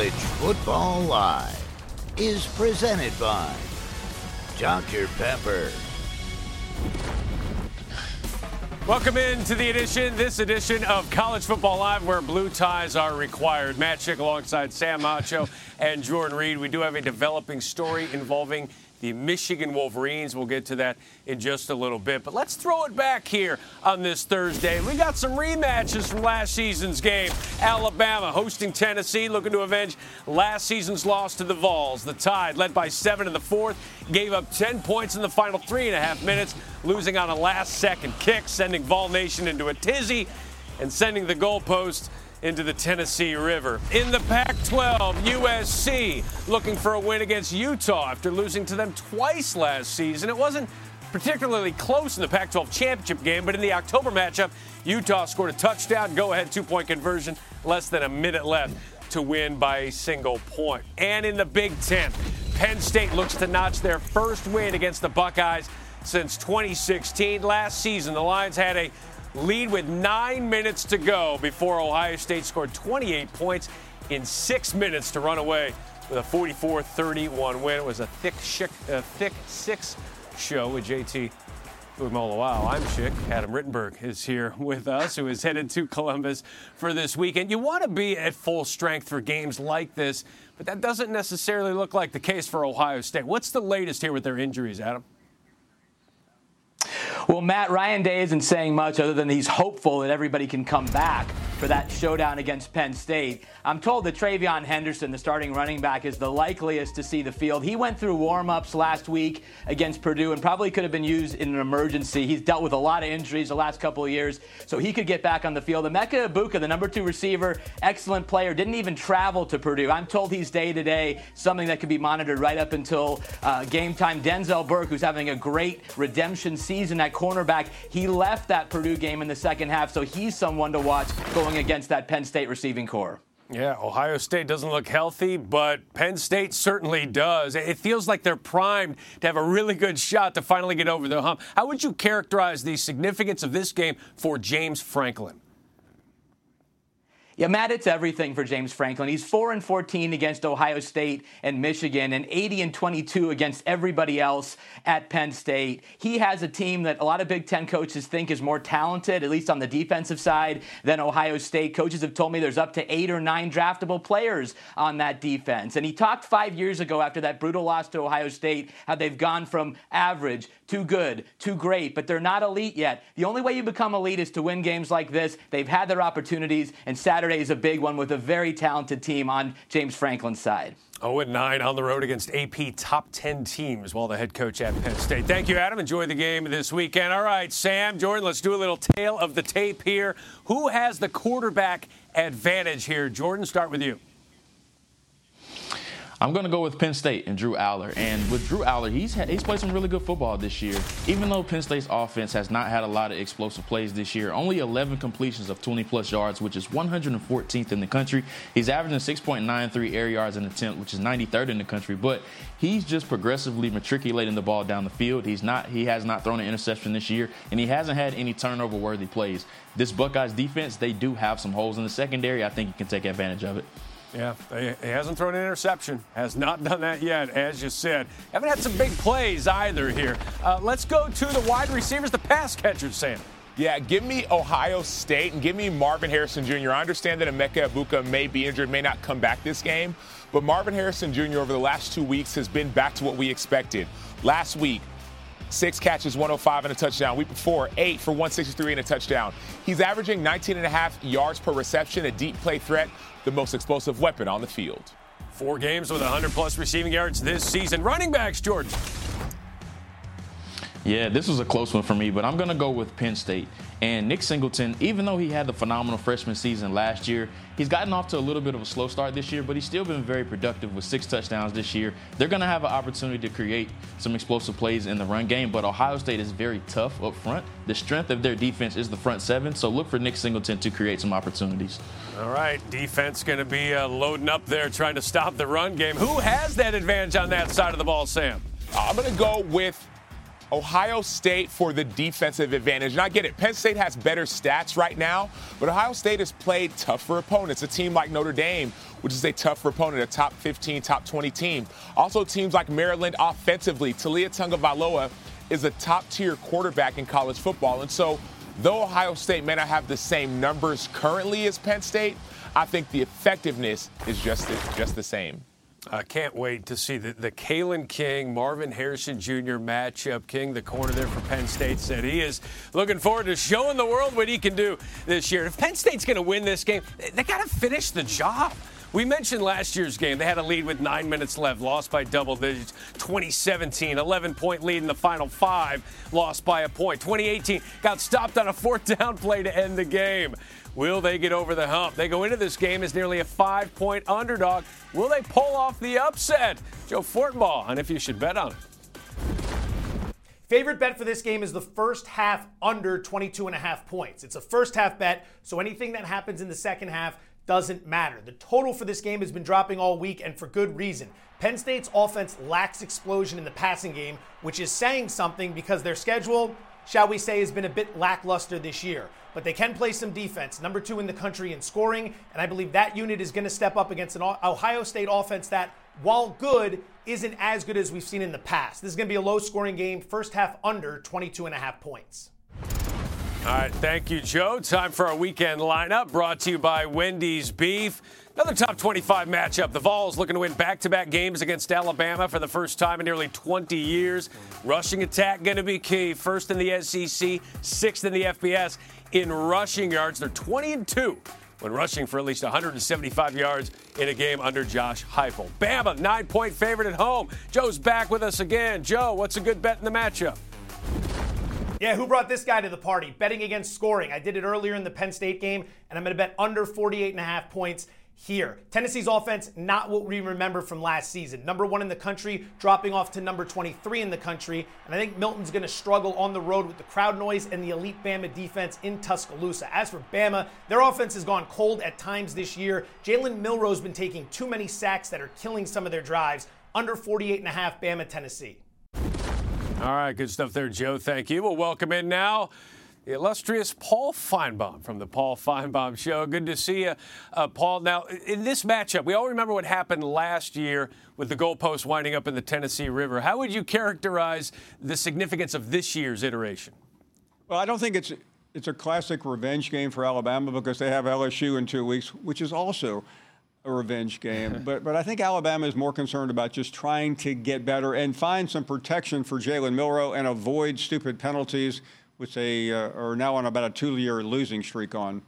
College Football Live is presented by Dr. Pepper. Welcome into the edition, this edition of College Football Live, where blue ties are required. Matt Schick alongside Sam Acho and Jordan Reid. We do have a developing story involving the Michigan Wolverines. We'll get to that in just a little bit. But let's throw it back here on this Thursday. We got some rematches from last season's game. Alabama hosting Tennessee, looking to avenge last season's loss to the Vols. The Tide, led by seven in the fourth, gave up 10 points in the final three and a half minutes, losing on a last second kick, sending Vol Nation into a tizzy and sending the goalpost into the Tennessee River. In the Pac 12, USC looking for a win against Utah after losing to them twice last season. It wasn't particularly close in the Pac 12 championship game, but in the October matchup, Utah scored a touchdown, go ahead two point conversion, less than a minute left to win by a single point. And in the Big Ten, Penn State looks to notch their first win against the Buckeyes since 2016. Last season, the Lions had a lead with nine minutes to go before Ohio State scored 28 points in six minutes to run away with a 44-31 win. It was a thick, pick six show with JT Wow, I'm Schick. Adam Rittenberg is here with us, who is headed to Columbus for this weekend. You want to be at full strength for games like this, but that doesn't necessarily look like the case for Ohio State. What's the latest here with their injuries, Adam? Well, Matt, Ryan Day isn't saying much other than he's hopeful that everybody can come back for that showdown against Penn State. I'm told that TreVeyon Henderson, the starting running back, is the likeliest to see the field. He went through warm-ups last week against Purdue and probably could have been used in an emergency. He's dealt with a lot of injuries the last couple of years, so he could get back on the field. Emeka Egbuka, the number two receiver, excellent player, didn't even travel to Purdue. I'm told he's day-to-day, something that could be monitored right up until uh, game time. Denzel Burke, who's having a great redemption season at cornerback, he left that Purdue game in the second half, so he's someone to watch going against that Penn State receiving corps. Yeah, Ohio State doesn't look healthy, but Penn State certainly does. It feels like they're primed to have a really good shot to finally get over the hump. How would you characterize the significance of this game for James Franklin? Yeah, Matt, it's everything for James Franklin. He's 4 and 14 against Ohio State and Michigan and 80 and 22 against everybody else at Penn State. He has a team that a lot of Big 10 coaches think is more talented, at least on the defensive side, than Ohio State. Coaches have told me there's up to 8 or 9 draftable players on that defense. And he talked 5 years ago after that brutal loss to Ohio State how they've gone from average too good, too great, but they're not elite yet. The only way you become elite is to win games like this. They've had their opportunities, and Saturday is a big one with a very talented team on James Franklin's side. 0 9 on the road against AP top 10 teams while the head coach at Penn State. Thank you, Adam. Enjoy the game this weekend. All right, Sam, Jordan, let's do a little tale of the tape here. Who has the quarterback advantage here? Jordan, start with you. I'm going to go with Penn State and Drew Allar. And with Drew Allar, he's he's played some really good football this year. Even though Penn State's offense has not had a lot of explosive plays this year, only 11 completions of 20 plus yards, which is 114th in the country. He's averaging 6.93 air yards in an attempt, which is 93rd in the country. But he's just progressively matriculating the ball down the field. He's not he has not thrown an interception this year, and he hasn't had any turnover worthy plays. This Buckeyes defense, they do have some holes in the secondary. I think you can take advantage of it. Yeah, he hasn't thrown an interception. Has not done that yet, as you said. Haven't had some big plays either here. Uh, let's go to the wide receivers, the pass catchers, Sam. Yeah, give me Ohio State and give me Marvin Harrison Jr. I understand that Emeka Egbuka may be injured, may not come back this game, but Marvin Harrison Jr. over the last two weeks has been back to what we expected. Last week, six catches, 105 and a touchdown. Week before, eight for 163 and a touchdown. He's averaging 19 and a half yards per reception, a deep play threat the most explosive weapon on the field. Four games with 100 plus receiving yards this season. Running backs, Jordan. Yeah, this was a close one for me, but I'm going to go with Penn State. And Nick Singleton, even though he had the phenomenal freshman season last year, he's gotten off to a little bit of a slow start this year, but he's still been very productive with six touchdowns this year. They're going to have an opportunity to create some explosive plays in the run game, but Ohio State is very tough up front. The strength of their defense is the front seven, so look for Nick Singleton to create some opportunities. All right, defense going to be uh, loading up there trying to stop the run game. Who has that advantage on that side of the ball, Sam? I'm going to go with Ohio State for the defensive advantage. And I get it, Penn State has better stats right now, but Ohio State has played tougher opponents. A team like Notre Dame, which is a tougher opponent, a top 15, top 20 team. Also, teams like Maryland offensively. Taulia Tagovailoa is a top tier quarterback in college football. And so, though Ohio State may not have the same numbers currently as Penn State, I think the effectiveness is just, just the same. I can't wait to see the, the Kalen King, Marvin Harrison Jr. matchup. King, the corner there for Penn State, said he is looking forward to showing the world what he can do this year. If Penn State's going to win this game, they got to finish the job. We mentioned last year's game. They had a lead with nine minutes left, lost by double digits. 2017, 11 point lead in the final five, lost by a point. 2018, got stopped on a fourth down play to end the game. Will they get over the hump? They go into this game as nearly a five point underdog. Will they pull off the upset? Joe Fortenbaugh on if you should bet on it. Favorite bet for this game is the first half under 22 and a half points. It's a first half bet, so anything that happens in the second half doesn't matter. The total for this game has been dropping all week and for good reason. Penn State's offense lacks explosion in the passing game, which is saying something because their schedule, shall we say, has been a bit lackluster this year but they can play some defense. Number two in the country in scoring, and I believe that unit is going to step up against an Ohio State offense that, while good, isn't as good as we've seen in the past. This is going to be a low scoring game, first half under 22 and a half points. All right, thank you, Joe. Time for our weekend lineup brought to you by Wendy's Beef. Another top 25 matchup. The Vols looking to win back to back games against Alabama for the first time in nearly 20 years. Rushing attack going to be key. First in the SEC, sixth in the FBS in rushing yards. They're 20 and 2 when rushing for at least 175 yards in a game under Josh Heupel. Bama, nine point favorite at home. Joe's back with us again. Joe, what's a good bet in the matchup? Yeah, who brought this guy to the party? Betting against scoring. I did it earlier in the Penn State game, and I'm going to bet under 48 and a half points here. Tennessee's offense, not what we remember from last season. Number one in the country, dropping off to number 23 in the country. And I think Milton's going to struggle on the road with the crowd noise and the elite Bama defense in Tuscaloosa. As for Bama, their offense has gone cold at times this year. Jalen Milroe's been taking too many sacks that are killing some of their drives. Under 48 and a half, Bama, Tennessee. All right, good stuff there, Joe. Thank you. We'll welcome in now the illustrious Paul Finebaum from the Paul Finebaum Show. Good to see you, uh, Paul. Now, in this matchup, we all remember what happened last year with the goalpost winding up in the Tennessee River. How would you characterize the significance of this year's iteration? Well, I don't think it's it's a classic revenge game for Alabama because they have LSU in two weeks, which is also a revenge game. but but I think Alabama is more concerned about just trying to get better and find some protection for Jalen Milroe and avoid stupid penalties which they uh, are now on about a two-year losing streak on.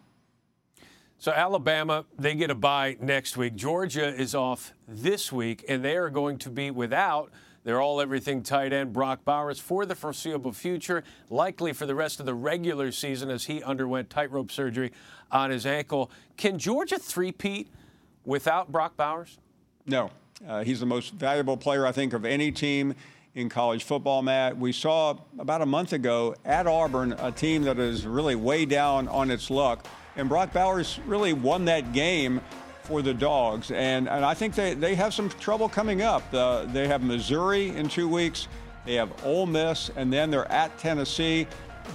So Alabama, they get a bye next week. Georgia is off this week, and they are going to be without their all everything tight end Brock Bowers for the foreseeable future, likely for the rest of the regular season as he underwent tightrope surgery on his ankle. Can Georgia three-peat without Brock Bowers? No. Uh, he's the most valuable player, I think, of any team in college football, Matt. We saw about a month ago at Auburn a team that is really way down on its luck. And Brock Bowers really won that game for the Dogs. And, and I think they, they have some trouble coming up. Uh, they have Missouri in two weeks, they have Ole Miss, and then they're at Tennessee.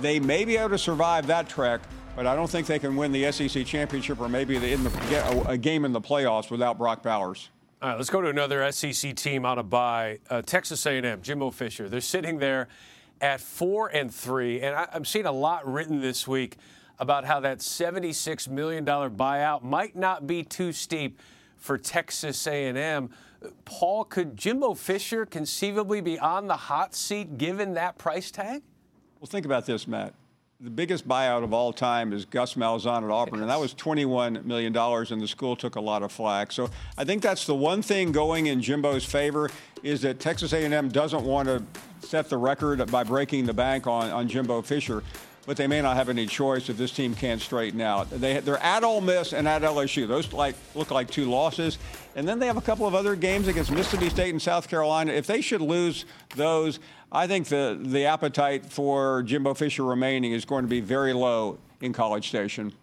They may be able to survive that trek, but I don't think they can win the SEC championship or maybe in the, a game in the playoffs without Brock Bowers. All right, let's go to another SEC team out of bye, uh, Texas A&M, Jimbo Fisher. They're sitting there at four and three, and I, I'm seeing a lot written this week about how that $76 million buyout might not be too steep for Texas A&M. Paul, could Jimbo Fisher conceivably be on the hot seat given that price tag? Well, think about this, Matt. The biggest buyout of all time is Gus Malzahn at Auburn, and that was $21 million, and the school took a lot of flack. So I think that's the one thing going in Jimbo's favor is that Texas A&M doesn't want to set the record by breaking the bank on, on Jimbo Fisher but they may not have any choice if this team can't straighten out. They, they're at Ole Miss and at LSU. Those like look like two losses. And then they have a couple of other games against Mississippi State and South Carolina. If they should lose those, I think the, the appetite for Jimbo Fisher remaining is going to be very low in College Station.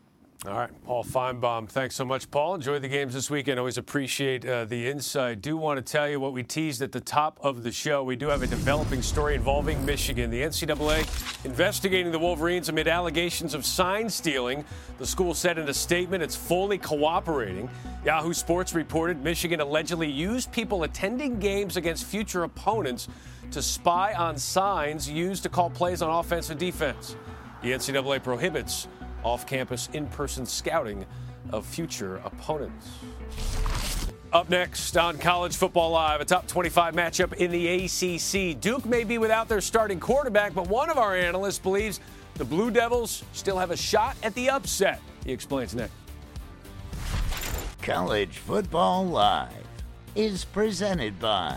All right, Paul Finebaum, Thanks so much, Paul. Enjoy the games this weekend. Always appreciate uh, the insight. Do want to tell you what we teased at the top of the show. We do have a developing story involving Michigan. The NCAA investigating the Wolverines amid allegations of sign stealing. The school said in a statement it's fully cooperating. Yahoo Sports reported Michigan allegedly used people attending games against future opponents to spy on signs used to call plays on offense and defense. The NCAA prohibits off campus in person scouting of future opponents. Up next on College Football Live, a top 25 matchup in the ACC. Duke may be without their starting quarterback, but one of our analysts believes the Blue Devils still have a shot at the upset. He explains next. College Football Live is presented by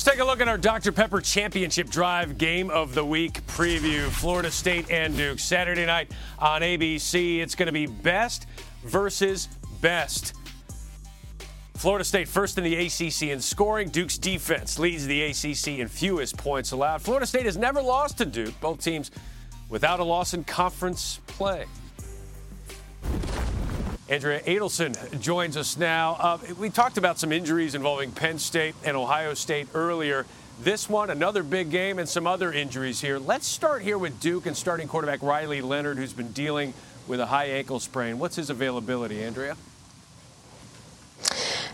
Let's take a look at our Dr. Pepper Championship Drive Game of the Week preview. Florida State and Duke, Saturday night on ABC. It's going to be best versus best. Florida State first in the ACC in scoring. Duke's defense leads the ACC in fewest points allowed. Florida State has never lost to Duke. Both teams without a loss in conference play. Andrea Adelson joins us now. Uh, we talked about some injuries involving Penn State and Ohio State earlier. This one, another big game, and some other injuries here. Let's start here with Duke and starting quarterback Riley Leonard, who's been dealing with a high ankle sprain. What's his availability, Andrea?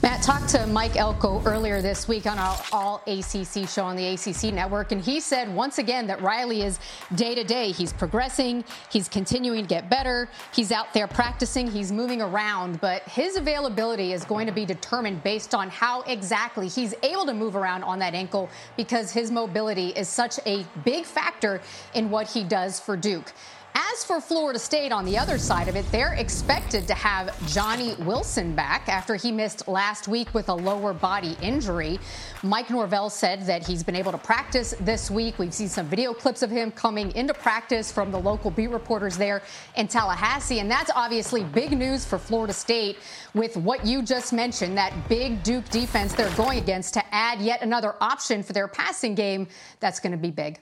Matt talked to Mike Elko earlier this week on our All ACC show on the ACC network, and he said once again that Riley is day to day. He's progressing, he's continuing to get better, he's out there practicing, he's moving around, but his availability is going to be determined based on how exactly he's able to move around on that ankle because his mobility is such a big factor in what he does for Duke. As for Florida State on the other side of it, they're expected to have Johnny Wilson back after he missed last week with a lower body injury. Mike Norvell said that he's been able to practice this week. We've seen some video clips of him coming into practice from the local beat reporters there in Tallahassee. And that's obviously big news for Florida State with what you just mentioned that big Duke defense they're going against to add yet another option for their passing game. That's going to be big.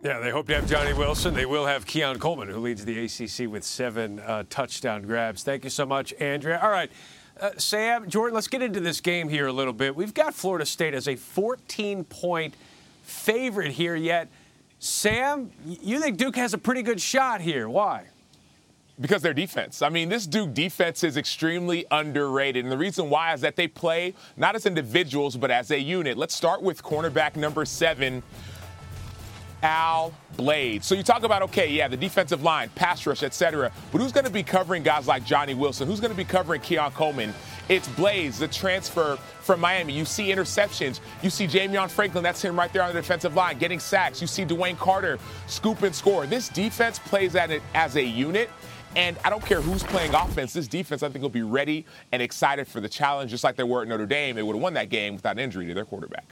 Yeah, they hope to have Johnny Wilson. They will have Keon Coleman, who leads the ACC with seven uh, touchdown grabs. Thank you so much, Andrea. All right, uh, Sam, Jordan, let's get into this game here a little bit. We've got Florida State as a 14 point favorite here, yet, Sam, you think Duke has a pretty good shot here. Why? because their defense. I mean, this Duke defense is extremely underrated. And the reason why is that they play not as individuals, but as a unit. Let's start with cornerback number seven, Al Blades. So you talk about, okay, yeah, the defensive line, pass rush, etc. But who's going to be covering guys like Johnny Wilson? Who's going to be covering Keon Coleman? It's Blades, the transfer from Miami. You see interceptions. You see Jamion Franklin, that's him right there on the defensive line, getting sacks. You see DeWayne Carter scoop and score. This defense plays at it as a unit. And I don't care who's playing offense. This defense, I think, will be ready and excited for the challenge, just like they were at Notre Dame. They would have won that game without injury to their quarterback.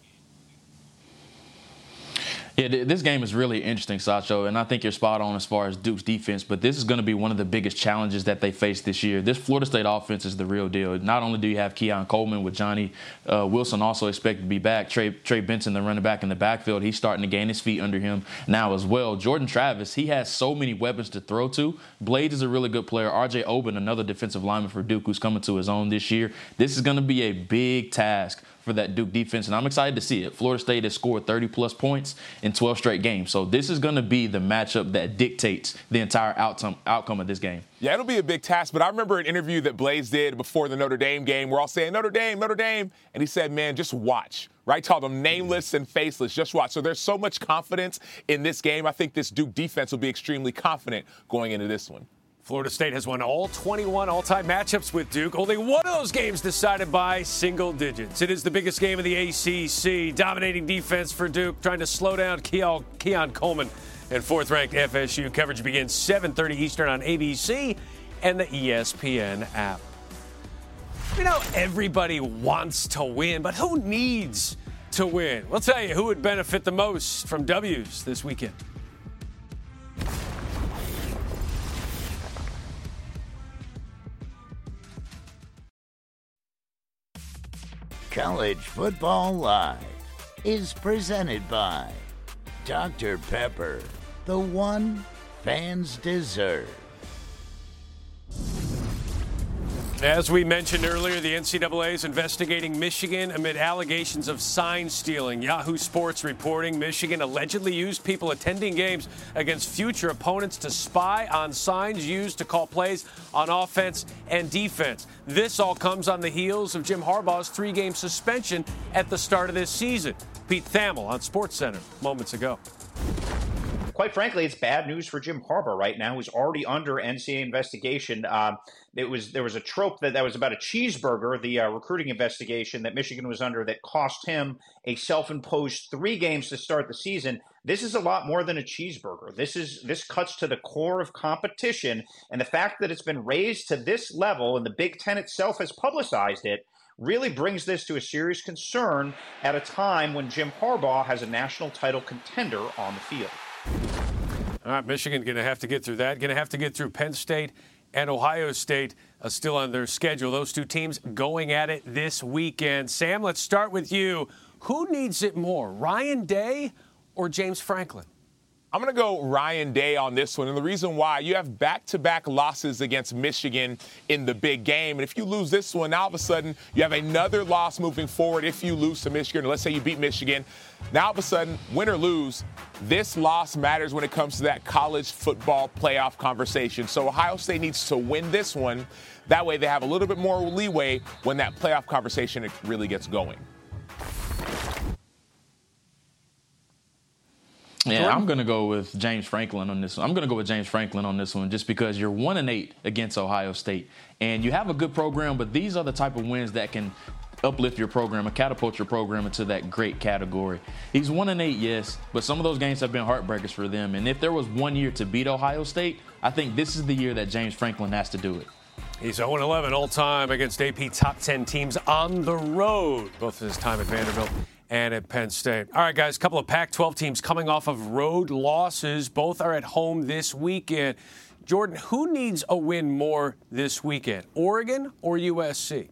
Yeah, this game is really interesting, Sacho, and I think you're spot on as far as Duke's defense. But this is going to be one of the biggest challenges that they face this year. This Florida State offense is the real deal. Not only do you have Keon Coleman with Johnny uh, Wilson also expected to be back, Trey, Trey Benson, the running back in the backfield, he's starting to gain his feet under him now as well. Jordan Travis, he has so many weapons to throw to. Blades is a really good player. R.J. Oben, another defensive lineman for Duke, who's coming to his own this year. This is going to be a big task for that Duke defense, and I'm excited to see it. Florida State has scored 30 plus points in 12 straight games, so this is going to be the matchup that dictates the entire outcome outcome of this game. Yeah, it'll be a big task, but I remember an interview that Blades did before the Notre Dame game. We're all saying Notre Dame, Notre Dame, and he said, "Man, just watch." Right? Called them nameless and faceless. Just watch. So there's so much confidence in this game. I think this Duke defense will be extremely confident going into this one. Florida State has won all 21 all time matchups with Duke. Only one of those games decided by single digits. It is the biggest game of the ACC. Dominating defense for Duke, trying to slow down Keon Coleman and fourth ranked FSU. Coverage begins 7:30 Eastern on ABC and the ESPN app. You know, everybody wants to win, but who needs to win? We'll tell you who would benefit the most from W's this weekend. College Football Live is presented by Dr. Pepper, the one fans deserve. As we mentioned earlier, the NCAA is investigating Michigan amid allegations of sign stealing. Yahoo Sports reporting Michigan allegedly used people attending games against future opponents to spy on signs used to call plays on offense and defense. This all comes on the heels of Jim Harbaugh's three game suspension at the start of this season. Pete Thamel on SportsCenter moments ago quite frankly, it's bad news for Jim Harbaugh right now, who's already under NCAA investigation. Um, it was there was a trope that that was about a cheeseburger, the uh, recruiting investigation that Michigan was under that cost him a self-imposed three games to start the season. This is a lot more than a cheeseburger. This is this cuts to the core of competition, and the fact that it's been raised to this level, and the Big Ten itself has publicized it really brings this to a serious concern at a time when Jim Harbaugh has a national title contender on the field. All right, Michigan going to have to get through that. Going to have to get through Penn State and Ohio State uh, still on their schedule. Those two teams going at it this weekend. Sam, let's start with you. Who needs it more, Ryan Day or James Franklin? I'm going to go Ryan Day on this one. And the reason why, you have back to back losses against Michigan in the big game. And if you lose this one, all of a sudden you have another loss moving forward if you lose to Michigan. Let's say you beat Michigan. Now all of a sudden, win or lose, this loss matters when it comes to that college football playoff conversation. So Ohio State needs to win this one. That way they have a little bit more leeway when that playoff conversation really gets going. Yeah, I'm going to go with James Franklin on this one. I'm going to go with James Franklin on this one just because you're 1 and 8 against Ohio State and you have a good program, but these are the type of wins that can uplift your program and catapult your program into that great category. He's 1 and 8, yes, but some of those games have been heartbreakers for them. And if there was one year to beat Ohio State, I think this is the year that James Franklin has to do it. He's 0 11 all time against AP top 10 teams on the road, both his time at Vanderbilt and at Penn State. All right, guys, a couple of Pac 12 teams coming off of road losses. Both are at home this weekend. Jordan, who needs a win more this weekend, Oregon or USC?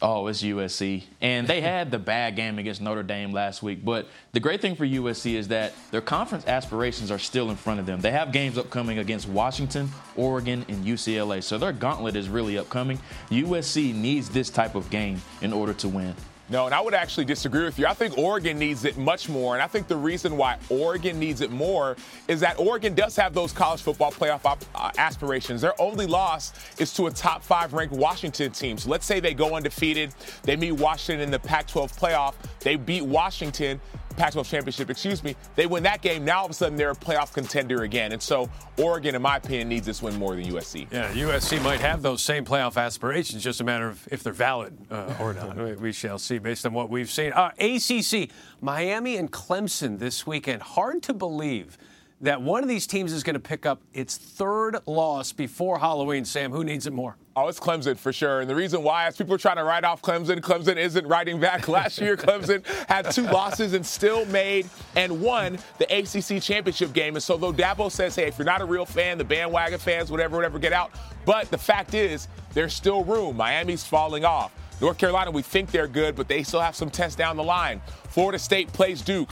Oh, it's USC. And they had the bad game against Notre Dame last week. But the great thing for USC is that their conference aspirations are still in front of them. They have games upcoming against Washington, Oregon, and UCLA. So their gauntlet is really upcoming. USC needs this type of game in order to win. No, and I would actually disagree with you. I think Oregon needs it much more. And I think the reason why Oregon needs it more is that Oregon does have those college football playoff op- uh, aspirations. Their only loss is to a top five ranked Washington team. So let's say they go undefeated, they meet Washington in the Pac 12 playoff, they beat Washington. Pac-12 championship, excuse me. They win that game. Now all of a sudden they're a playoff contender again. And so Oregon, in my opinion, needs this win more than USC. Yeah, USC might have those same playoff aspirations. Just a matter of if they're valid uh, or not. we shall see based on what we've seen. Uh, ACC, Miami and Clemson this weekend. Hard to believe that one of these teams is going to pick up its third loss before Halloween. Sam, who needs it more? Oh, it's Clemson for sure. And the reason why is people are trying to write off Clemson. Clemson isn't writing back. Last year, Clemson had two losses and still made and won the ACC championship game. And so, though Dabo says, hey, if you're not a real fan, the bandwagon fans, whatever, whatever, get out. But the fact is, there's still room. Miami's falling off. North Carolina, we think they're good, but they still have some tests down the line. Florida State plays Duke.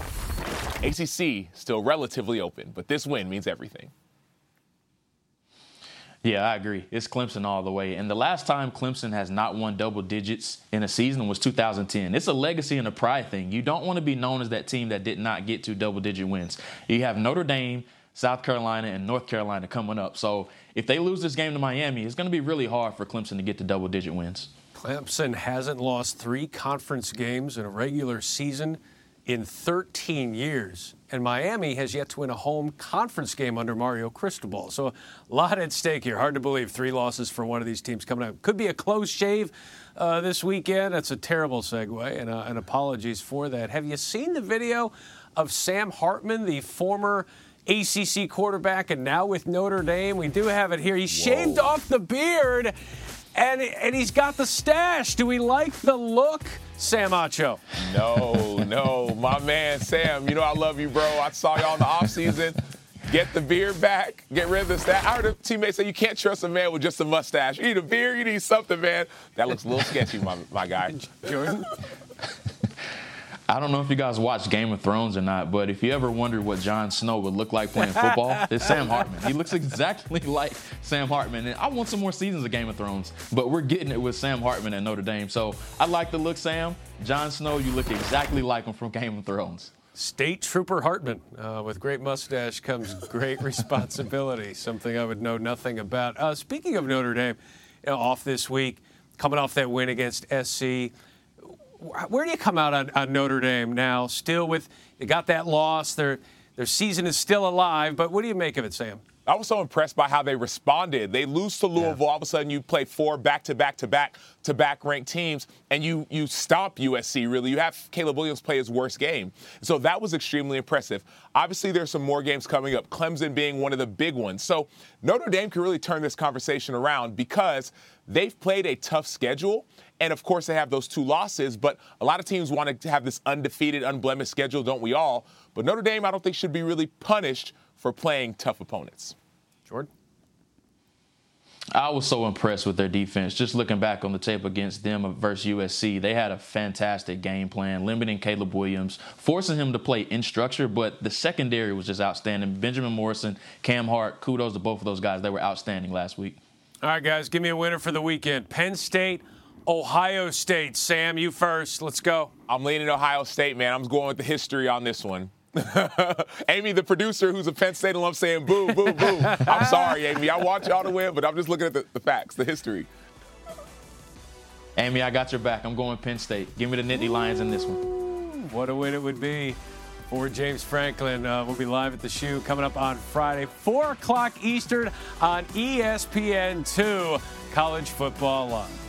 ACC still relatively open, but this win means everything. Yeah, I agree. It's Clemson all the way. And the last time Clemson has not won double digits in a season was 2010. It's a legacy and a pride thing. You don't want to be known as that team that did not get to double digit wins. You have Notre Dame, South Carolina, and North Carolina coming up. So if they lose this game to Miami, it's going to be really hard for Clemson to get to double digit wins. Clemson hasn't lost three conference games in a regular season in 13 years. And Miami has yet to win a home conference game under Mario Cristobal. So a lot at stake here. Hard to believe three losses for one of these teams coming up. Could be a close shave uh, this weekend. That's a terrible segue, and, uh, and apologies for that. Have you seen the video of Sam Hartman, the former ACC quarterback, and now with Notre Dame? We do have it here. He shaved off the beard and and he's got the stash. Do we like the look, Sam Acho? No, no, my man Sam. You know I love you, bro. I saw y'all in the offseason. Get the beard back. Get rid of the stash. I heard a teammate say you can't trust a man with just a mustache. You need a beard. You need something, man. That looks a little sketchy, my, my guy. Jordan. I don't know if you guys watch Game of Thrones or not, but if you ever wondered what Jon Snow would look like playing football, it's Sam Hartman. He looks exactly like Sam Hartman. And I want some more seasons of Game of Thrones, but we're getting it with Sam Hartman at Notre Dame. So I like the look, Sam. Jon Snow, you look exactly like him from Game of Thrones. State Trooper Hartman. Uh, with great mustache comes great responsibility, something I would know nothing about. Uh, speaking of Notre Dame, you know, off this week, coming off that win against SC where do you come out on, on, Notre Dame now? Still with they got that loss. Their their season is still alive. But what do you make of it, Sam? I was so impressed by how they responded. They lose to Louisville. Yeah. All of a sudden, you play four back to back to back to back ranked teams, and you you stomp USC. Really, you have Caleb Williams play his worst game. So that was extremely impressive. Obviously, there's some more games coming up. Clemson being one of the big ones. So Notre Dame can really turn this conversation around because they've played a tough schedule. And of course, they have those two losses, but a lot of teams want to have this undefeated, unblemished schedule, don't we all? But Notre Dame, I don't think, should be really punished for playing tough opponents. Jordan? I was so impressed with their defense. Just looking back on the tape against them versus USC, they had a fantastic game plan, limiting Caleb Williams, forcing him to play in structure, but the secondary was just outstanding. Benjamin Morrison, Cam Hart, kudos to both of those guys. They were outstanding last week. All right, guys, give me a winner for the weekend. Penn State, Ohio State. Sam, you first. Let's go. I'm leaning Ohio State, man. I'm going with the history on this one. Amy, the producer, who's a Penn State alum, saying boo, boo, boo. I'm sorry, Amy. I want y'all to win, but I'm just looking at the, the facts, the history. Amy, I got your back. I'm going Penn State. Give me the Nittany Lions in this one. What a win it would be for James Franklin. Uh, we'll be live at the shoe coming up on Friday, 4 o'clock Eastern on ESPN2, College Football Live.